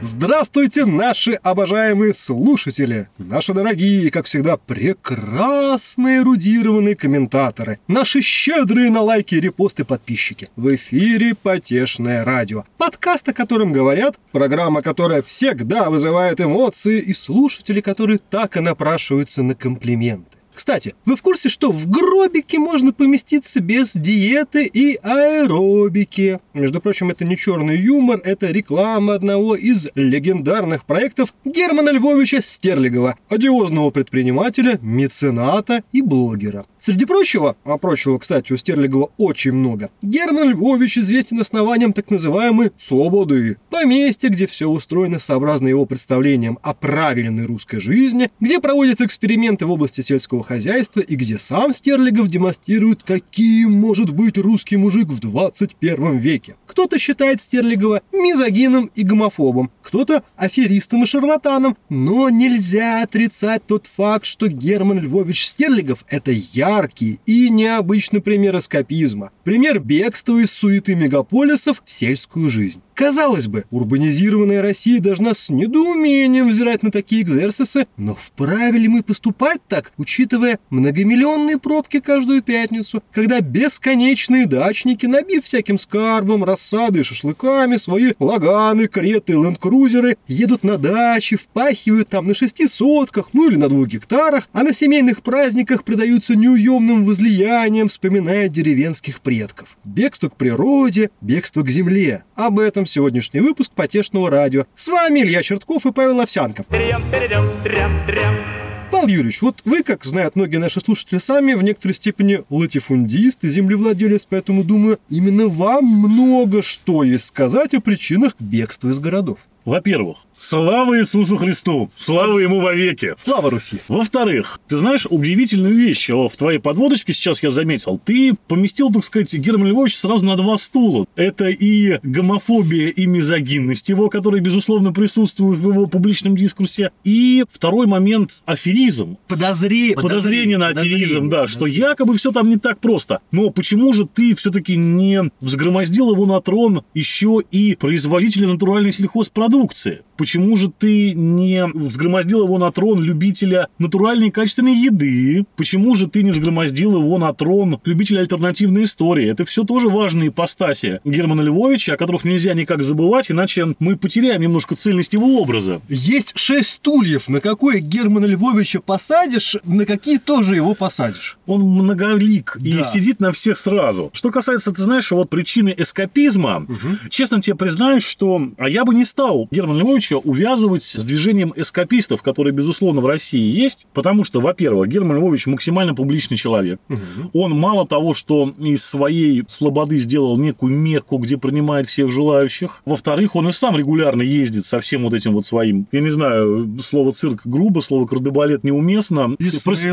Здравствуйте, наши обожаемые слушатели, наши дорогие, как всегда, прекрасные эрудированные комментаторы, наши щедрые на лайки, репосты подписчики. В эфире «Потешное радио», подкаст, о котором говорят, программа, которая всегда вызывает эмоции, и слушатели, которые так и напрашиваются на комплименты. Кстати, вы в курсе, что в гробике можно поместиться без диеты и аэробики? Между прочим, это не черный юмор, это реклама одного из легендарных проектов Германа Львовича Стерлигова, одиозного предпринимателя, мецената и блогера. Среди прочего, а прочего, кстати, у Стерлигова очень много, Герман Львович известен основанием так называемой «слободы». Поместье, где все устроено сообразно его представлениям о правильной русской жизни, где проводятся эксперименты в области сельского хозяйства и где сам Стерлигов демонстрирует, каким может быть русский мужик в 21 веке. Кто-то считает Стерлигова мизогином и гомофобом, кто-то аферистом и шарлатаном, но нельзя отрицать тот факт, что Герман Львович Стерлигов – это яркий и необычный пример эскапизма, пример бегства из суеты мегаполисов в сельскую жизнь. Казалось бы, урбанизированная Россия должна с недоумением взирать на такие экзерсисы, но вправе ли мы поступать так, учитывая многомиллионные пробки каждую пятницу, когда бесконечные дачники, набив всяким скарбом, рассадой и шашлыками свои лаганы, креты и ленд-крузеры, едут на дачи, впахивают там на шести сотках, ну или на двух гектарах, а на семейных праздниках предаются неуемным возлияниям, вспоминая деревенских предков. Бегство к природе, бегство к земле. Об этом сегодняшний выпуск потешного радио. С вами Илья Чертков и Павел Овсянко. Павел Юрьевич, вот вы, как знают многие наши слушатели сами, в некоторой степени латифундист и землевладелец, поэтому, думаю, именно вам много что есть сказать о причинах бегства из городов. Во-первых, слава Иисусу Христу! Слава Ему вовеки! Слава Руси! Во-вторых, ты знаешь удивительную вещь. В твоей подводочке сейчас я заметил. Ты поместил, так сказать, Германа Львовича сразу на два стула. Это и гомофобия, и мизогинность его, которые, безусловно, присутствуют в его публичном дискурсе. И второй момент – аферизм. Подозрение. Подозрение на аферизм, да, что якобы все там не так просто. Но почему же ты все-таки не взгромоздил его на трон еще и производителя натуральной сельхозпродукции? Продукции. Почему же ты не взгромоздил его на трон любителя натуральной и качественной еды? Почему же ты не взгромоздил его на трон любителя альтернативной истории? Это все тоже важные ипостаси Германа Львовича, о которых нельзя никак забывать, иначе мы потеряем немножко цельность его образа. Есть шесть стульев. На какое Германа Львовича посадишь, на какие тоже его посадишь. Он многолик да. и сидит на всех сразу. Что касается, ты знаешь, вот причины эскапизма, угу. честно тебе признаюсь, что а я бы не стал Германа Львовича увязывать с движением эскапистов, которые, безусловно, в России есть, потому что, во-первых, Герман Львович максимально публичный человек. Угу. Он мало того, что из своей слободы сделал некую мекку, где принимает всех желающих, во-вторых, он и сам регулярно ездит со всем вот этим вот своим, я не знаю, слово цирк грубо, слово кардебалет неуместно. Прос...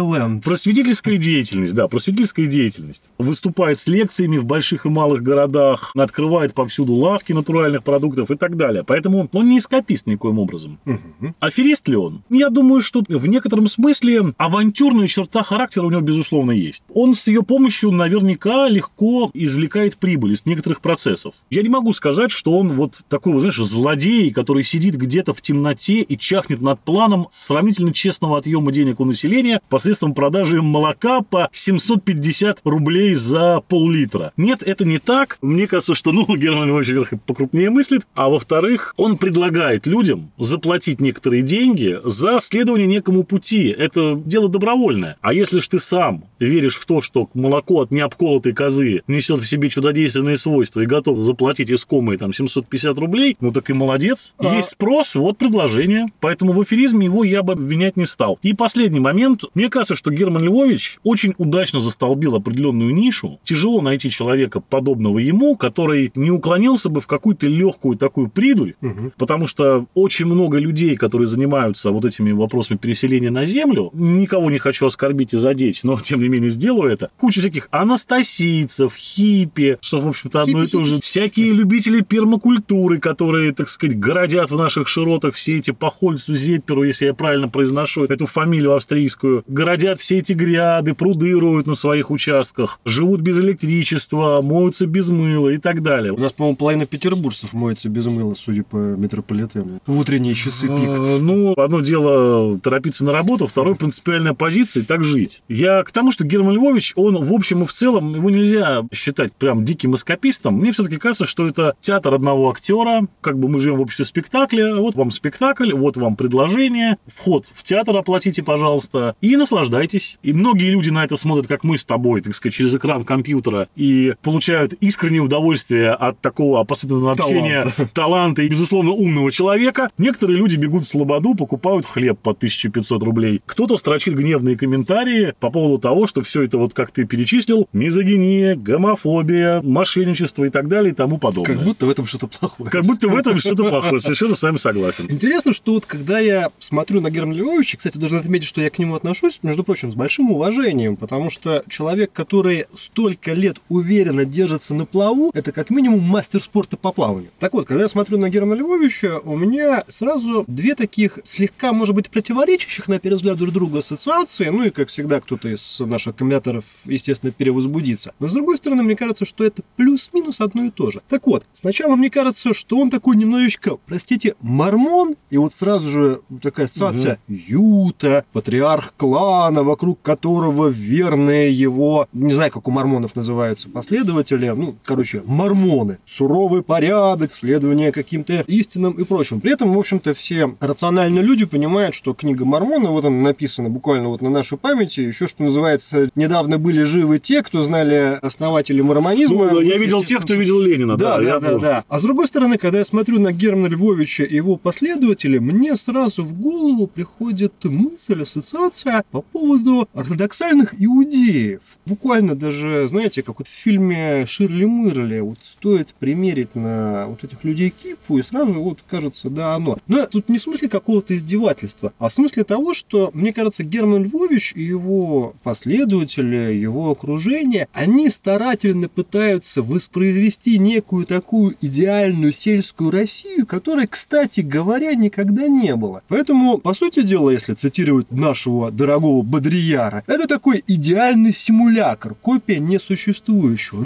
Просветительская деятельность, да, просветительская деятельность. Выступает с лекциями в больших и малых городах, открывает повсюду лавки натуральных продуктов и так далее. Поэтому он не эскапист никоим образом. Угу. Аферист ли он? Я думаю, что в некотором смысле авантюрная черта характера у него, безусловно, есть. Он с ее помощью наверняка легко извлекает прибыль из некоторых процессов. Я не могу сказать, что он вот такой, вот, знаешь, злодей, который сидит где-то в темноте и чахнет над планом сравнительно честного отъема денег у населения посредством продажи молока по 750 рублей за пол-литра. Нет, это не так. Мне кажется, что, ну, Герман Львович, во-первых, покрупнее мыслит, а во-вторых, он предлагает людям заплатить некоторые деньги за следование некому пути. Это дело добровольное. А если ж ты сам веришь в то, что молоко от необколотой козы несет в себе чудодейственные свойства и готов заплатить искомые там 750 рублей, ну так и молодец. А... Есть спрос, вот предложение. Поэтому в аферизме его я бы обвинять не стал. И последний момент. Мне кажется, что Герман Львович очень удачно застолбил определенную нишу. Тяжело найти человека подобного ему, который не уклонился бы в какую-то легкую такую придурь, угу. потому что очень много людей, которые занимаются вот этими вопросами переселения на Землю, никого не хочу оскорбить и задеть, но тем не менее сделаю это, куча всяких анастасийцев, хиппи, что, в общем-то, одно и то же, всякие любители пермакультуры, которые, так сказать, городят в наших широтах все эти по Хольцу Зепперу, если я правильно произношу эту фамилию австрийскую, городят все эти гряды, пруды роют на своих участках, живут без электричества, моются без мыла и так далее. У нас, по-моему, половина петербуржцев моется без мыла, судя по метрополитену. В утренние часы пик. Э, Ну, одно дело торопиться на работу, второе принципиальная позиция, так жить. Я к тому, что Герман Львович, он в общем и в целом, его нельзя считать прям диким эскапистом. Мне все-таки кажется, что это театр одного актера, как бы мы живем в обществе спектакля, вот вам спектакль, вот вам предложение, вход в театр оплатите, пожалуйста, и наслаждайтесь. И многие люди на это смотрят, как мы с тобой, так сказать, через экран компьютера, и получают искреннее удовольствие от такого опосредованного общения, таланта и, безусловно, умного человека. Некоторые люди бегут в Слободу, покупают хлеб по 1500 рублей. Кто-то строчит гневные комментарии по поводу того, что все это, вот как ты перечислил, мизогиния, гомофобия, мошенничество и так далее и тому подобное. Как будто в этом что-то плохое. Как будто в этом что-то плохое. Совершенно с вами согласен. Интересно, что вот когда я смотрю на Германа Львовича, кстати, должен отметить, что я к нему отношусь, между прочим, с большим уважением, потому что человек, который столько лет уверенно держится на плаву, это как минимум мастер спорта по плаванию. Так вот, когда я смотрю на Германа Львовича, у меня сразу две таких слегка, может быть, противоречащих, на первый взгляд, друг другу ассоциации, ну и, как всегда, кто-то из наших комментаторов, естественно, перевозбудится. Но, с другой стороны, мне кажется, что это плюс-минус одно и то же. Так вот, сначала мне кажется, что он такой немножечко, простите, мормон, и вот сразу же такая ассоциация Юта, патриарх клана, вокруг которого верные его, не знаю, как у мормонов называются, последователи, ну, короче, мормоны. Суровый порядок, следование каким-то истинам и прочим. При этом, в общем-то, все рациональные люди понимают, что книга Мормона, вот она написана буквально вот на нашей памяти, еще что называется, недавно были живы те, кто знали основатели мормонизма. Ну, я видел тех, кто видел Ленина. Да, да, да, помню. да. А с другой стороны, когда я смотрю на Германа Львовича и его последователей, мне сразу в голову приходит мысль, ассоциация по поводу ортодоксальных иудеев. Буквально даже, знаете, как вот в фильме Ширли Мырли, вот стоит примерить на вот этих людей кипу, и сразу вот кажется, да, оно. Но тут не в смысле какого-то издевательства, а в смысле того, что, мне кажется, Герман Львович и его последователи, его окружение, они старательно пытаются воспроизвести некую такую идеальную сельскую Россию, которой, кстати говоря, никогда не было. Поэтому, по сути дела, если цитировать нашего дорогого Бодрияра, это такой идеальный симулятор, копия несуществующего.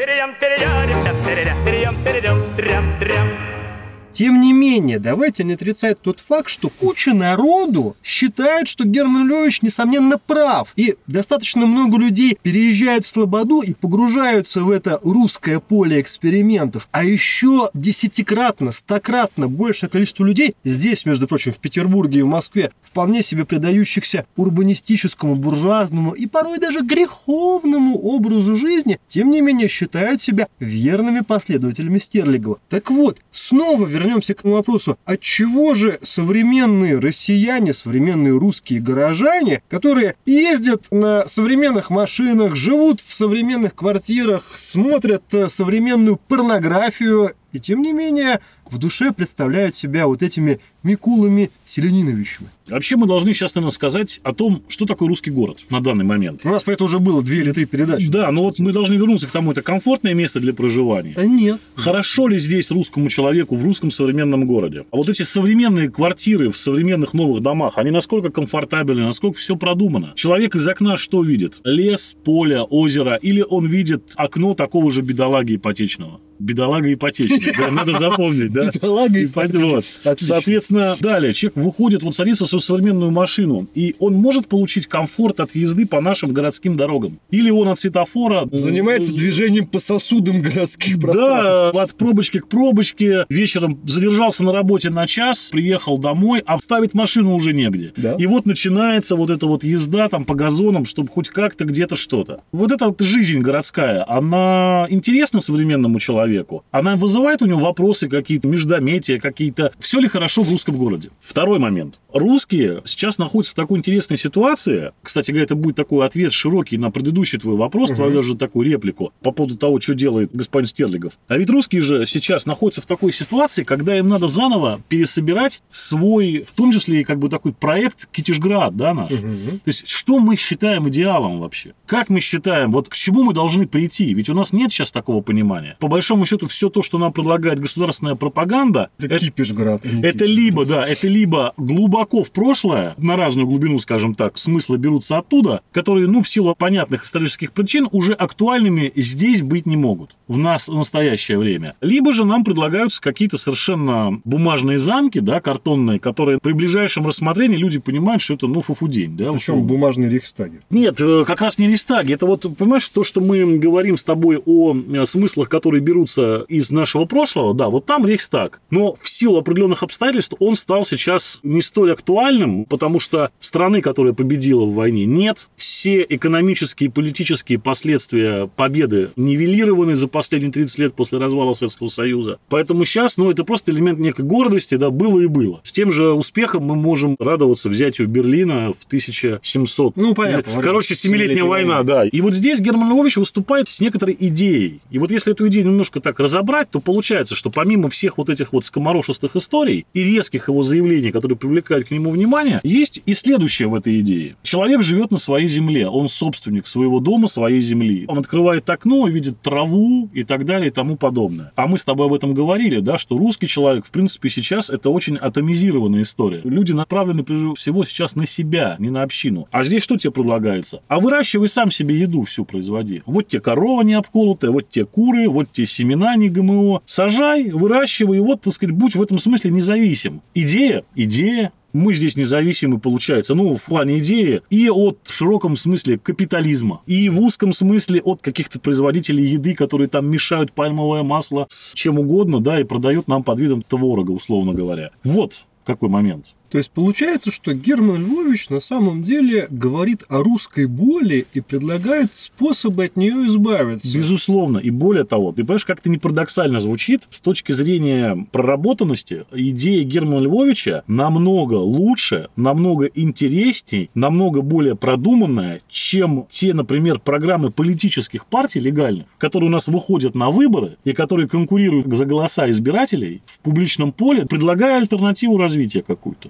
Тем не менее, давайте не отрицать тот факт, что куча народу считает, что Герман Львович, несомненно, прав. И достаточно много людей переезжают в Слободу и погружаются в это русское поле экспериментов. А еще десятикратно, стократно большее количество людей здесь, между прочим, в Петербурге и в Москве, вполне себе предающихся урбанистическому, буржуазному и порой даже греховному образу жизни, тем не менее считают себя верными последователями Стерлигова. Так вот, снова вернемся к вопросу, от чего же современные россияне, современные русские горожане, которые ездят на современных машинах, живут в современных квартирах, смотрят э, современную порнографию и тем не менее в душе представляют себя вот этими Микулами Селениновичами. Вообще мы должны сейчас, наверное, сказать о том, что такое русский город на данный момент. У нас про это уже было две или три передачи. Да, но вот мы должны вернуться к тому, это комфортное место для проживания. Да нет. Хорошо ли здесь русскому человеку в русском современном городе? А вот эти современные квартиры в современных новых домах, они насколько комфортабельны, насколько все продумано? Человек из окна что видит? Лес, поле, озеро? Или он видит окно такого же бедолаги ипотечного? Бедолага ипотечный, да, надо запомнить, да? Бедолага ипотечный. Вот. Соответственно, далее, человек выходит, вот садится в свою современную машину, и он может получить комфорт от езды по нашим городским дорогам. Или он от светофора... Занимается движением по сосудам городских Да, пространств. от пробочки к пробочке. Вечером задержался на работе на час, приехал домой, а вставить машину уже негде. Да. И вот начинается вот эта вот езда там по газонам, чтобы хоть как-то где-то что-то. Вот эта вот жизнь городская, она интересна современному человеку? Она вызывает у него вопросы какие-то, междометия какие-то. Все ли хорошо в русском русском городе. Второй момент. Русские сейчас находятся в такой интересной ситуации. Кстати говоря, это будет такой ответ широкий на предыдущий твой вопрос, угу. твою даже такую реплику по поводу того, что делает господин Стерлигов. А ведь русские же сейчас находятся в такой ситуации, когда им надо заново пересобирать свой, в том числе и как бы такой проект Китежград, да, наш. Угу. То есть, что мы считаем идеалом вообще? Как мы считаем, вот к чему мы должны прийти? Ведь у нас нет сейчас такого понимания. По большому счету, все то, что нам предлагает государственная пропаганда, это, это Кипишград. Это либо, да, это либо глубоко в прошлое, на разную глубину, скажем так, смыслы берутся оттуда, которые, ну, в силу понятных исторических причин уже актуальными здесь быть не могут в нас в настоящее время. Либо же нам предлагаются какие-то совершенно бумажные замки, да, картонные, которые при ближайшем рассмотрении люди понимают, что это, ну, фуфудень, да. Причем условно. бумажные рейхстаги. Нет, э, как раз не рейхстаги. Это вот, понимаешь, то, что мы говорим с тобой о э, смыслах, которые берутся из нашего прошлого, да, вот там рейхстаг. Но в силу определенных обстоятельств он стал сейчас не столь актуальным, потому что страны, которая победила в войне, нет. Все экономические и политические последствия победы нивелированы за последние 30 лет после развала Советского Союза. Поэтому сейчас, ну, это просто элемент некой гордости, да, было и было. С тем же успехом мы можем радоваться взятию Берлина в 1700. Ну, понятно. Короче, семилетняя война, да. И вот здесь Герман Львович выступает с некоторой идеей. И вот если эту идею немножко так разобрать, то получается, что помимо всех вот этих вот скоморошистых историй и резких его заявлений, которые привлекают к нему внимание, есть и следующее в этой идее. Человек живет на своей земле, он собственник своего дома, своей земли. Он открывает окно, видит траву, и так далее и тому подобное. А мы с тобой об этом говорили, да, что русский человек, в принципе, сейчас это очень атомизированная история. Люди направлены, прежде всего, сейчас на себя, не на общину. А здесь что тебе предлагается? А выращивай сам себе еду всю производи. Вот те корова не обколотая, вот те куры, вот те семена не ГМО. Сажай, выращивай, и вот, так сказать, будь в этом смысле независим. Идея? Идея мы здесь независимы, получается, ну, в плане идеи, и от в широком смысле капитализма, и в узком смысле от каких-то производителей еды, которые там мешают пальмовое масло с чем угодно, да, и продают нам под видом творога, условно говоря. Вот какой момент. То есть получается, что Герман Львович на самом деле говорит о русской боли и предлагает способы от нее избавиться. Безусловно. И более того, ты понимаешь, как это не парадоксально звучит, с точки зрения проработанности, идея Германа Львовича намного лучше, намного интересней, намного более продуманная, чем те, например, программы политических партий легальных, которые у нас выходят на выборы и которые конкурируют за голоса избирателей в публичном поле, предлагая альтернативу развития какую-то.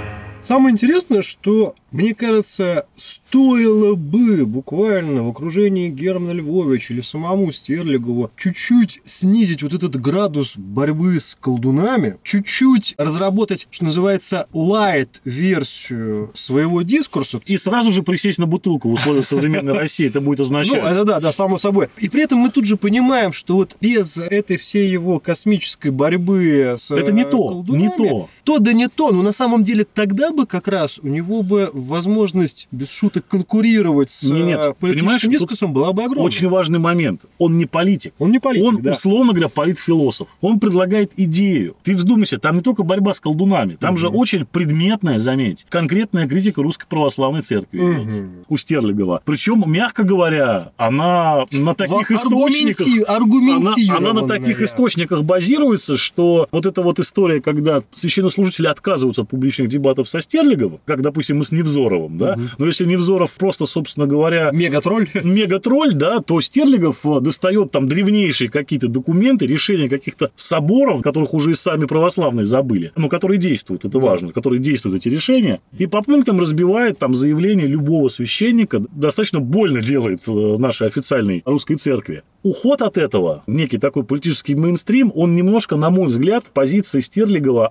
Самое интересное, что мне кажется, стоило бы буквально в окружении Германа Львовича или самому Стерлигову чуть-чуть снизить вот этот градус борьбы с колдунами, чуть-чуть разработать, что называется, лайт-версию своего дискурса. И сразу же присесть на бутылку в условиях современной России это будет означать. Ну, это да, да, само собой. И при этом мы тут же понимаем, что вот без этой всей его космической борьбы с Это не то, не то. То да не то, но на самом деле тогда бы как раз у него бы возможность без шуток конкурировать с нет, нет, э, политическим дискурсом была бы огромная. Очень важный момент. Он не политик. Он не политик, Он, да. условно говоря, политфилософ. Он предлагает идею. Ты вздумайся, там не только борьба с колдунами, там угу. же очень предметная, заметь, конкретная критика Русской Православной Церкви угу. у Стерлигова. Причем, мягко говоря, она на таких В источниках... Аргументи... Она, она на таких наверное. источниках базируется, что вот эта вот история, когда священнослужители отказываются от публичных дебатов со Стерлиговым, как, допустим, мы с Невзоровым, да, угу. но если Невзоров просто, собственно говоря... Мегатроль. Мегатроль, да, то Стерлигов э, достает там древнейшие какие-то документы, решения каких-то соборов, которых уже и сами православные забыли, но которые действуют, это важно, которые действуют эти решения, и по пунктам разбивает там заявление любого священника, достаточно больно делает э, нашей официальной русской церкви. Уход от этого, некий такой политический мейнстрим, он немножко, на мой взгляд, позиции Стерлигова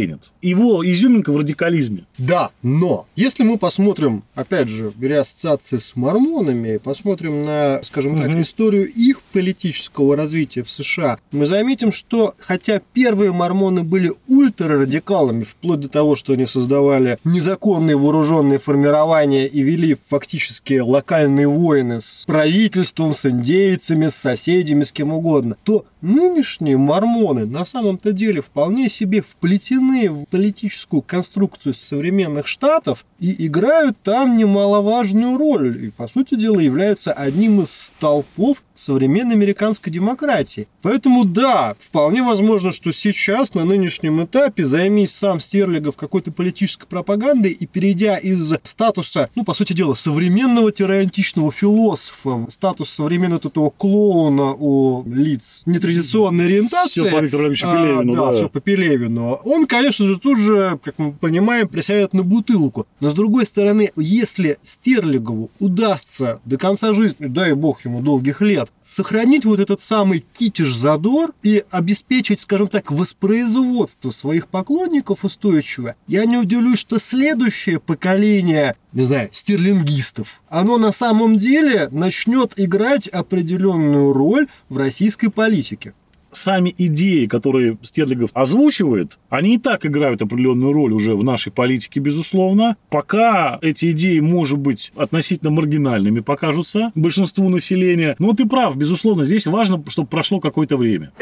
обесценит. Его изюминка в радикализме. Да, но если мы посмотрим, опять же, беря ассоциации с мормонами, посмотрим на, скажем так, угу. историю их политического развития в США, мы заметим, что хотя первые мормоны были ультрарадикалами, вплоть до того, что они создавали незаконные вооруженные формирования и вели фактически локальные войны с правительством, с индейцами, с соседями, с кем угодно, то нынешние мормоны на самом-то деле вполне себе вплетены в политическую конструкцию современных штатов и играют там немаловажную роль. И, по сути дела, являются одним из столпов современной американской демократии. Поэтому да, вполне возможно, что сейчас, на нынешнем этапе, займись сам Стерлигов какой-то политической пропагандой и перейдя из статуса, ну, по сути дела, современного античного философа, статус современного этого клоуна у лиц нетрадиционной ориентации. Все по Виктору Пелевину, а, да. Да, все по Пелевину. Он, конечно же, тут же, как мы понимаем, присядет на бутылку. Но, с другой стороны, если Стерлигову удастся до конца жизни, дай бог ему долгих лет, сохранить вот этот самый китиш-задор и обеспечить, скажем так, воспроизводство своих поклонников устойчиво, я не удивлюсь, что следующее поколение, не знаю, стерлингистов, оно на самом деле начнет играть определенную роль в российской политике сами идеи, которые Стерлигов озвучивает, они и так играют определенную роль уже в нашей политике, безусловно. Пока эти идеи, может быть, относительно маргинальными покажутся большинству населения. Но ты прав, безусловно, здесь важно, чтобы прошло какое-то время.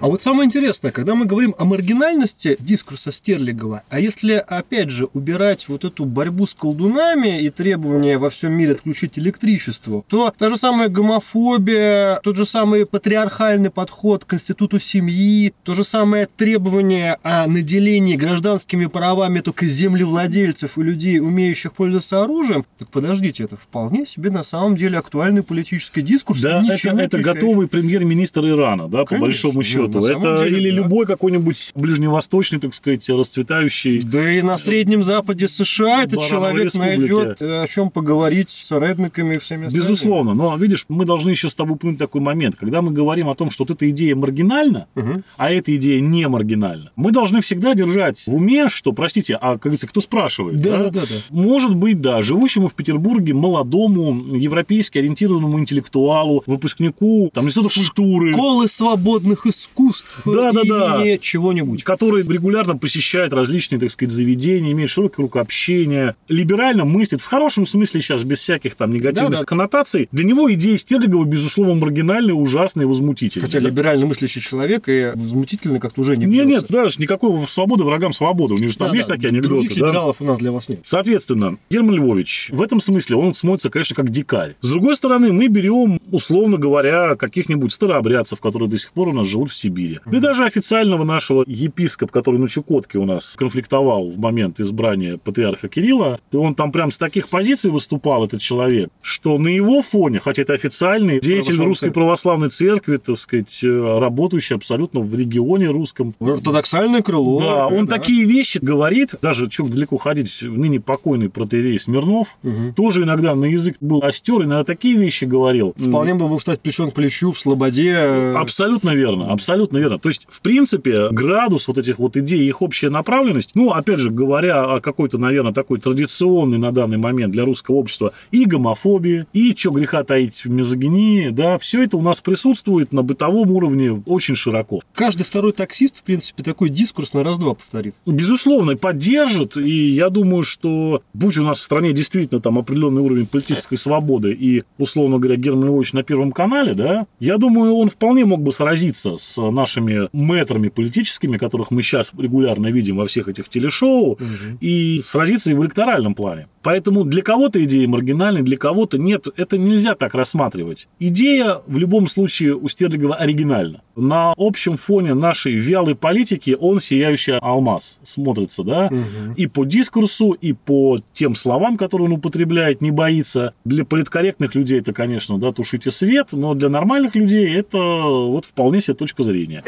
А вот самое интересное, когда мы говорим о маргинальности дискурса Стерлигова, а если, опять же, убирать вот эту борьбу с колдунами и требования во всем мире отключить электричество, то та же самая гомофобия, тот же самый патриархальный подход к институту семьи, то же самое требование о наделении гражданскими правами только землевладельцев и людей, умеющих пользоваться оружием, так подождите, это вполне себе на самом деле актуальный политический дискурс. Да, это, это готовый премьер-министр Ирана, да, Конечно, по большому счету счету. Это деле, или да. любой какой-нибудь ближневосточный, так сказать, расцветающий. Да и на Среднем Западе США этот человек найдет э, о чем поговорить с соратниками и всеми остальными. Безусловно. Но видишь, мы должны еще с тобой упомянуть такой момент. Когда мы говорим о том, что вот эта идея маргинальна, угу. а эта идея не маргинальна, мы должны всегда держать в уме, что, простите, а, как говорится, кто спрашивает? Да, да, да. да. Может быть, да, живущему в Петербурге молодому, европейски ориентированному интеллектуалу, выпускнику там, института культуры. Школы свободных искусств искусств да, да, да. чего-нибудь. Который регулярно посещает различные, так сказать, заведения, имеет широкий круг общения, либерально мыслит, в хорошем смысле сейчас, без всяких там негативных да, да. коннотаций. Для него идея Стерлигова, безусловно, маргинальная, ужасная и возмутительная. Хотя да? либерально мыслящий человек и возмутительный как-то уже не Нет, нет, даже никакой свободы врагам свободы. У них же там да, есть да. такие анекдоты. Других федералов да? у нас для вас нет. Соответственно, Герман Львович в этом смысле он смотрится, конечно, как дикарь. С другой стороны, мы берем, условно говоря, каких-нибудь старообрядцев, которые до сих пор у нас живут в Сибири. Да даже официального нашего епископа, который на Чукотке у нас конфликтовал в момент избрания патриарха Кирилла, и он там прям с таких позиций выступал, этот человек, что на его фоне, хотя это официальный деятель Русской Православной Церкви, так сказать, э, работающий абсолютно в регионе русском. Ортодоксальное крыло. Да, он да. такие вещи говорит, даже чуть далеко ходить, ныне покойный протеерей Смирнов, угу. тоже иногда на язык был остер, иногда такие вещи говорил. Вполне бы мог стать плечом к плечу в Слободе. Абсолютно верно, абсолютно верно. То есть, в принципе, градус вот этих вот идей, их общая направленность, ну, опять же, говоря о какой-то, наверное, такой традиционной на данный момент для русского общества и гомофобии, и, что греха таить, мизогинии, да, все это у нас присутствует на бытовом уровне очень широко. Каждый второй таксист, в принципе, такой дискурс на раз-два повторит. Безусловно, поддержит, и я думаю, что будь у нас в стране действительно там определенный уровень политической свободы и, условно говоря, Герман Львович на Первом канале, да, я думаю, он вполне мог бы сразиться с нашими мэтрами политическими, которых мы сейчас регулярно видим во всех этих телешоу, угу. и сразиться и в электоральном плане. Поэтому для кого-то идея маргинальная, для кого-то нет. Это нельзя так рассматривать. Идея в любом случае у Стерлигова оригинальна. На общем фоне нашей вялой политики он сияющий алмаз смотрится, да, угу. и по дискурсу, и по тем словам, которые он употребляет, не боится. Для политкорректных людей это, конечно, да, тушите свет, но для нормальных людей это вот вполне себе точка зрения настроение.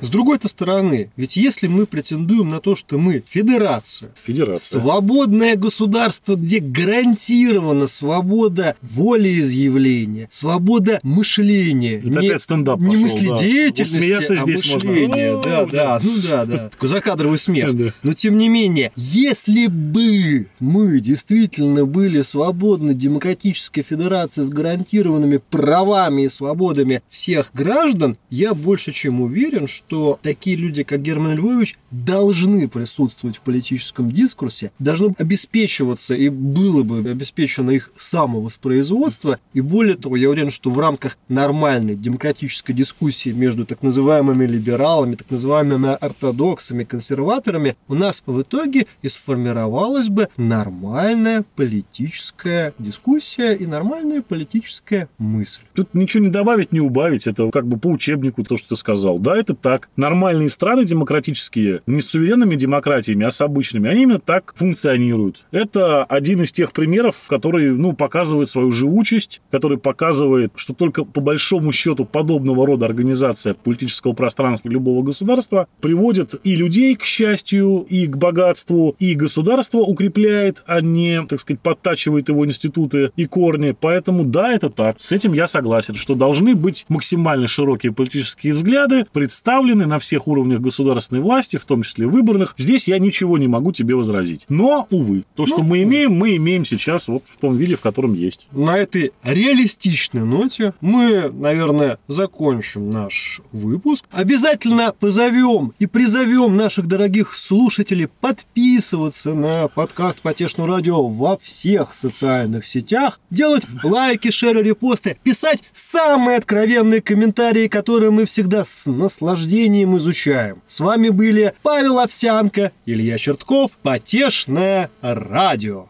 С другой-то стороны, ведь если мы претендуем на то, что мы федерация, федерация. свободное государство, где гарантирована свобода волеизъявления, свобода мышления, Это не, опять стендап не мыследеятельности, да. вот а здесь мышления. Можно. Да, да, ну да, да. Такой закадровый смех. Но тем не менее, если бы мы действительно были свободной демократической федерацией с гарантированными правами и свободами всех граждан, я больше чем уверен, что что такие люди, как Герман Львович, должны присутствовать в политическом дискурсе, должно обеспечиваться и было бы обеспечено их самовоспроизводство. И более того, я уверен, что в рамках нормальной демократической дискуссии между так называемыми либералами, так называемыми ортодоксами, консерваторами, у нас в итоге и сформировалась бы нормальная политическая дискуссия и нормальная политическая мысль. Тут ничего не добавить, не убавить. Это как бы по учебнику то, что ты сказал. Да, это так. Нормальные страны демократические, не с суверенными демократиями, а с обычными, они именно так функционируют. Это один из тех примеров, который, ну, показывает свою живучесть, который показывает, что только по большому счету подобного рода организация политического пространства любого государства приводит и людей к счастью, и к богатству, и государство укрепляет, а не, так сказать, подтачивает его институты и корни. Поэтому да, это так. С этим я согласен, что должны быть максимально широкие политические взгляды, представлены на всех уровнях государственной власти, в том числе выборных. Здесь я ничего не могу тебе возразить. Но, увы, то, что ну, мы имеем, мы имеем сейчас вот в том виде, в котором есть. На этой реалистичной ноте мы, наверное, закончим наш выпуск. Обязательно позовем и призовем наших дорогих слушателей подписываться на подкаст Потешного радио во всех социальных сетях, делать лайки, шеры, репосты, писать самые откровенные комментарии, которые мы всегда с наслаждением изучаем. С вами были Павел Овсянко, Илья Чертков, Потешное радио.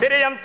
Перейдем,